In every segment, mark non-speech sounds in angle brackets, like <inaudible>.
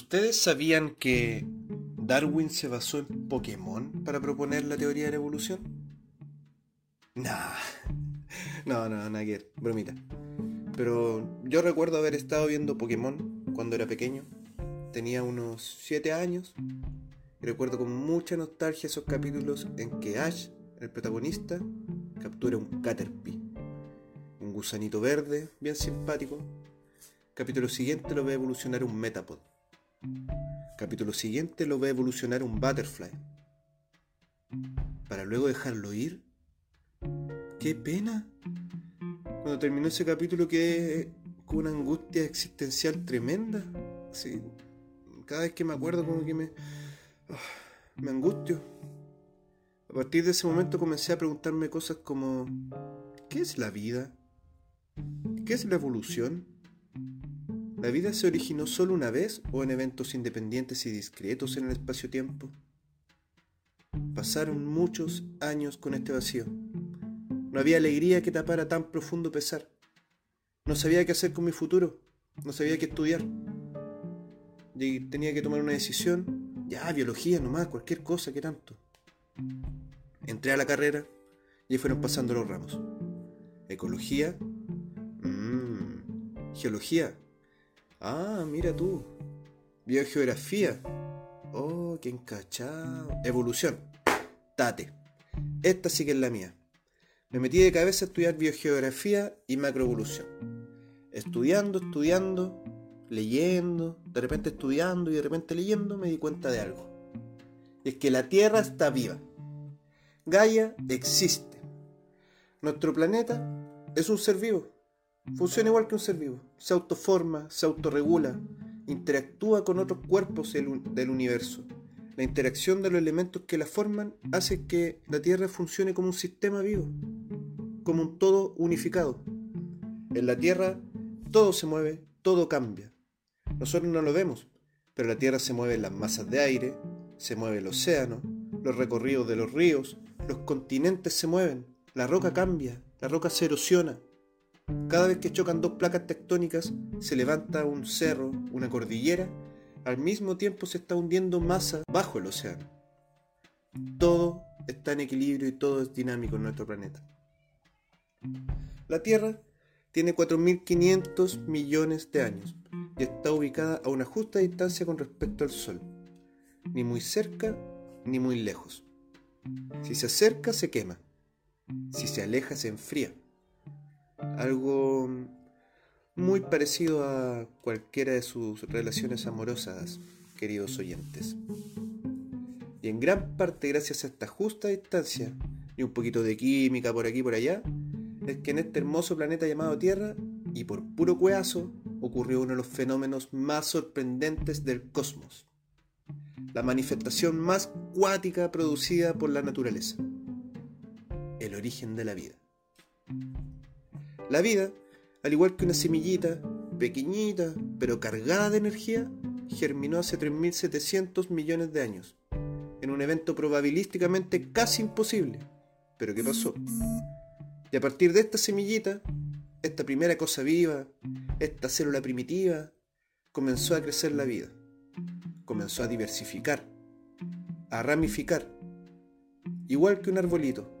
¿Ustedes sabían que Darwin se basó en Pokémon para proponer la teoría de la evolución? Nah. No, no, nada que bromita. Pero yo recuerdo haber estado viendo Pokémon cuando era pequeño. Tenía unos 7 años. Y recuerdo con mucha nostalgia esos capítulos en que Ash, el protagonista, captura un Caterpie. Un gusanito verde, bien simpático. Capítulo siguiente lo ve evolucionar un Metapod. Capítulo siguiente lo ve evolucionar un Butterfly. Para luego dejarlo ir. ¡Qué pena! Cuando terminó ese capítulo quedé con una angustia existencial tremenda. Sí, cada vez que me acuerdo como que me... ah, me angustio. A partir de ese momento comencé a preguntarme cosas como... ¿Qué es la vida? ¿Qué es la evolución? ¿La vida se originó solo una vez o en eventos independientes y discretos en el espacio-tiempo? Pasaron muchos años con este vacío. No había alegría que tapara tan profundo pesar. No sabía qué hacer con mi futuro. No sabía qué estudiar. Tenía que tomar una decisión. Ya, biología nomás, cualquier cosa, que tanto. Entré a la carrera y fueron pasando los ramos. Ecología. Mmm. Geología. Ah, mira tú. Biogeografía. Oh, qué encachado. Evolución. Tate. Esta sí que es la mía. Me metí de cabeza a estudiar biogeografía y macroevolución. Estudiando, estudiando, leyendo, de repente estudiando y de repente leyendo me di cuenta de algo. Es que la Tierra está viva. Gaia existe. Nuestro planeta es un ser vivo. Funciona igual que un ser vivo. Se autoforma, se autorregula, interactúa con otros cuerpos del, universo. La interacción de los elementos que la forman hace que la Tierra funcione como un sistema vivo, como un todo unificado. En la Tierra todo se mueve, todo cambia. Nosotros no lo vemos, pero la Tierra se mueve en las masas de aire, se mueve el océano, los recorridos de los ríos, los continentes se mueven, la roca cambia, la roca se erosiona. Cada vez que chocan dos placas tectónicas, se levanta un cerro, una cordillera, al mismo tiempo se está hundiendo masa bajo el océano. Todo está en equilibrio y todo es dinámico en nuestro planeta. La Tierra tiene 4.500 millones de años y está ubicada a una justa distancia con respecto al Sol, ni muy cerca ni muy lejos. Si se acerca se quema, si se aleja se enfría. Algo muy parecido a cualquiera de sus relaciones amorosas, queridos oyentes. Y en gran parte gracias a esta justa distancia y un poquito de química por aquí y por allá, es que en este hermoso planeta llamado Tierra, y por puro cueazo, ocurrió uno de los fenómenos más sorprendentes del cosmos. La manifestación más cuática producida por la naturaleza. El origen de la vida. La vida, al igual que una semillita, pequeñita, pero cargada de energía, germinó hace 3.700 millones de años, en un evento probabilísticamente casi imposible. Pero ¿qué pasó? Y a partir de esta semillita, esta primera cosa viva, esta célula primitiva, comenzó a crecer la vida. Comenzó a diversificar, a ramificar, igual que un arbolito.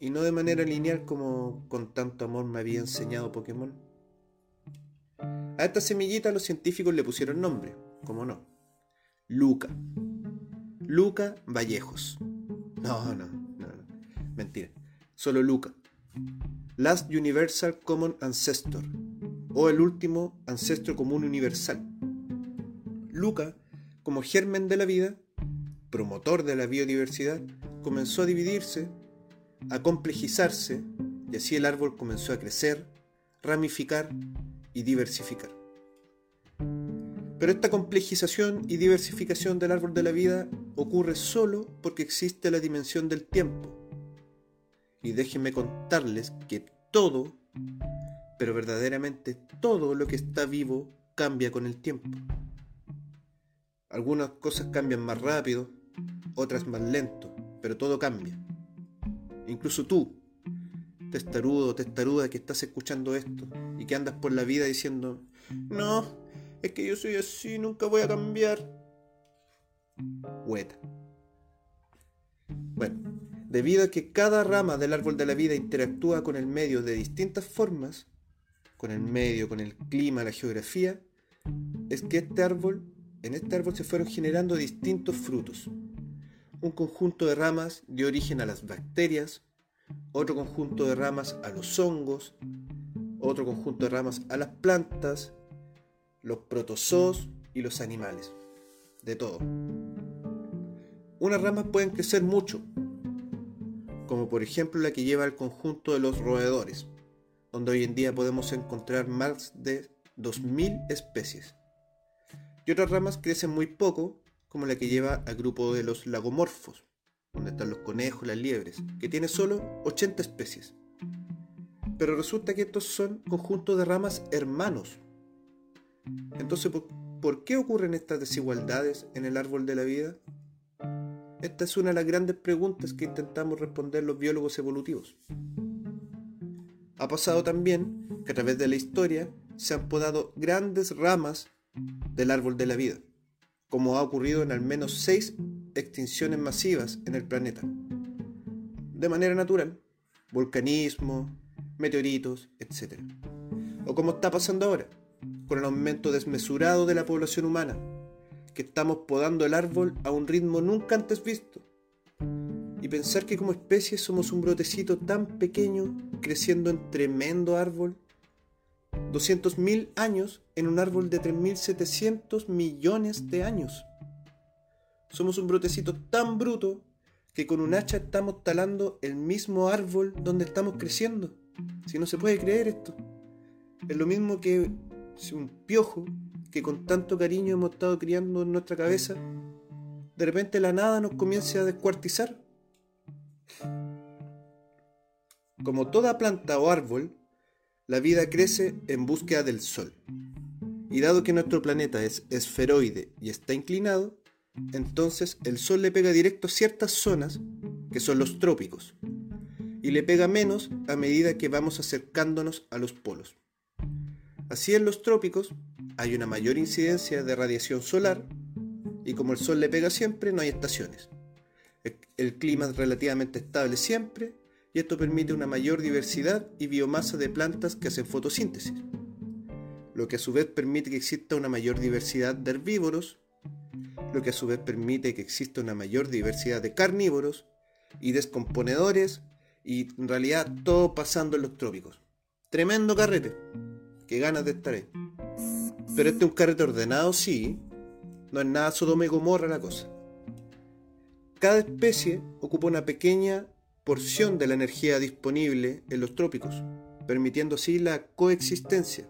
Y no de manera lineal como con tanto amor me había enseñado Pokémon. A esta semillita los científicos le pusieron nombre, como no. Luca. Luca Vallejos. No, no, no, no. Mentira. Solo Luca. Last Universal Common Ancestor, o el último ancestro común universal. Luca, como germen de la vida, promotor de la biodiversidad, comenzó a dividirse, a complejizarse, y así el árbol comenzó a crecer, ramificar y diversificar. Pero esta complejización y diversificación del árbol de la vida ocurre solo porque existe la dimensión del tiempo y déjenme contarles que todo, pero verdaderamente todo lo que está vivo cambia con el tiempo. Algunas cosas cambian más rápido, otras más lento, pero todo cambia. Incluso tú, testarudo, testaruda que estás escuchando esto y que andas por la vida diciendo, no, Es que yo soy así, nunca voy a cambiar. Hueta. Bueno, debido a que cada rama del árbol de la vida interactúa con el medio de distintas formas, con el medio, con el clima, la geografía, es que este árbol, en este árbol se fueron generando distintos frutos. Un conjunto de ramas dio origen a las bacterias, otro conjunto de ramas a los hongos, otro conjunto de ramas a las plantas, los protozoos y los animales. De todo. Unas ramas pueden crecer mucho, como por ejemplo la que lleva al conjunto de los roedores, donde hoy en día podemos encontrar más de 2.000 especies. Y otras ramas crecen muy poco, como la que lleva al grupo de los lagomorfos, donde están los conejos, las liebres, que tiene solo 80 especies. Pero resulta que estos son conjuntos de ramas hermanos. Entonces, ¿por qué ocurren estas desigualdades en el árbol de la vida? Esta es una de las grandes preguntas que intentamos responder los biólogos evolutivos. Ha pasado también que a través de la historia se han podado grandes ramas del árbol de la vida, como ha ocurrido en al menos seis extinciones masivas en el planeta. De manera natural, volcanismo, meteoritos, etc. O como está pasando ahora, con el aumento desmesurado de la población humana, que estamos podando el árbol a un ritmo nunca antes visto. Y pensar que como especie somos un brotecito tan pequeño creciendo en tremendo árbol. 200.000 años en un árbol de 3.700 millones de años. Somos un brotecito tan bruto que con un hacha estamos talando el mismo árbol donde estamos creciendo. Si no se puede creer esto. Es lo mismo que un piojo que con tanto cariño hemos estado criando en nuestra cabeza, de repente la nada nos comience a descuartizar. Como toda planta o árbol, la vida crece en búsqueda del sol. Y dado que nuestro planeta es esferoide y está inclinado, entonces el sol le pega directo a ciertas zonas, que son los trópicos, y le pega menos a medida que vamos acercándonos a los polos. Así en los trópicos hay una mayor incidencia de radiación solar y como el sol le pega siempre no hay estaciones. El clima es relativamente estable siempre y esto permite una mayor diversidad y biomasa de plantas que hacen fotosíntesis, lo que a su vez permite que exista una mayor diversidad de herbívoros, lo que a su vez permite que exista una mayor diversidad de carnívoros y descomponedores y en realidad todo pasando en los trópicos. Tremendo carrete. Qué ganas de estar ahí. Pero este es un carrete ordenado, sí. No es nada Sodoma y Gomorra la cosa. Cada especie ocupa una pequeña porción de la energía disponible en los trópicos, permitiendo así la coexistencia.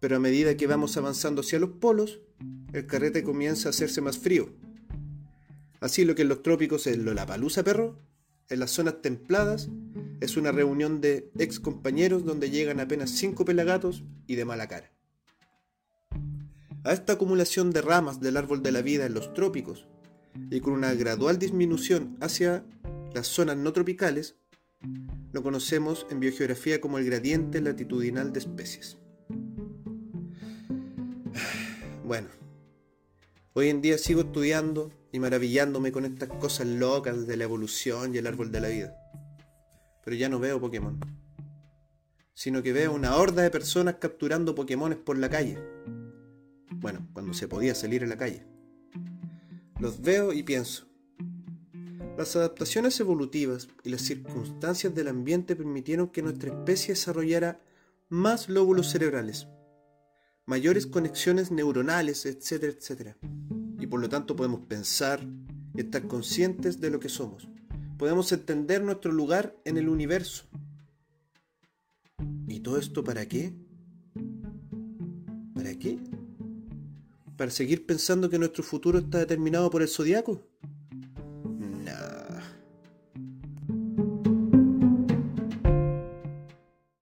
Pero a medida que vamos avanzando hacia los polos, el carrete comienza a hacerse más frío. Así lo que en los trópicos es palusa perro, en las zonas templadas es una reunión de ex compañeros donde llegan apenas cinco pelagatos y de mala cara. A esta acumulación de ramas del árbol de la vida en los trópicos y con una gradual disminución hacia las zonas no tropicales, lo conocemos en biogeografía como el gradiente latitudinal de especies. <sighs> Bueno, hoy en día sigo estudiando y maravillándome con estas cosas locas de la evolución y el árbol de la vida. Pero ya no veo Pokémon, sino que veo una horda de personas capturando Pokémones por la calle. Bueno, cuando se podía salir a la calle. Los veo y pienso. Las adaptaciones evolutivas y las circunstancias del ambiente permitieron que nuestra especie desarrollara más lóbulos cerebrales, mayores conexiones neuronales, etcétera, etcétera y por lo tanto podemos pensar estar conscientes de lo que somos. Podemos entender nuestro lugar en el universo. ¿Y todo esto para qué? ¿Para qué? ¿Para seguir pensando que nuestro futuro está determinado por el zodiaco?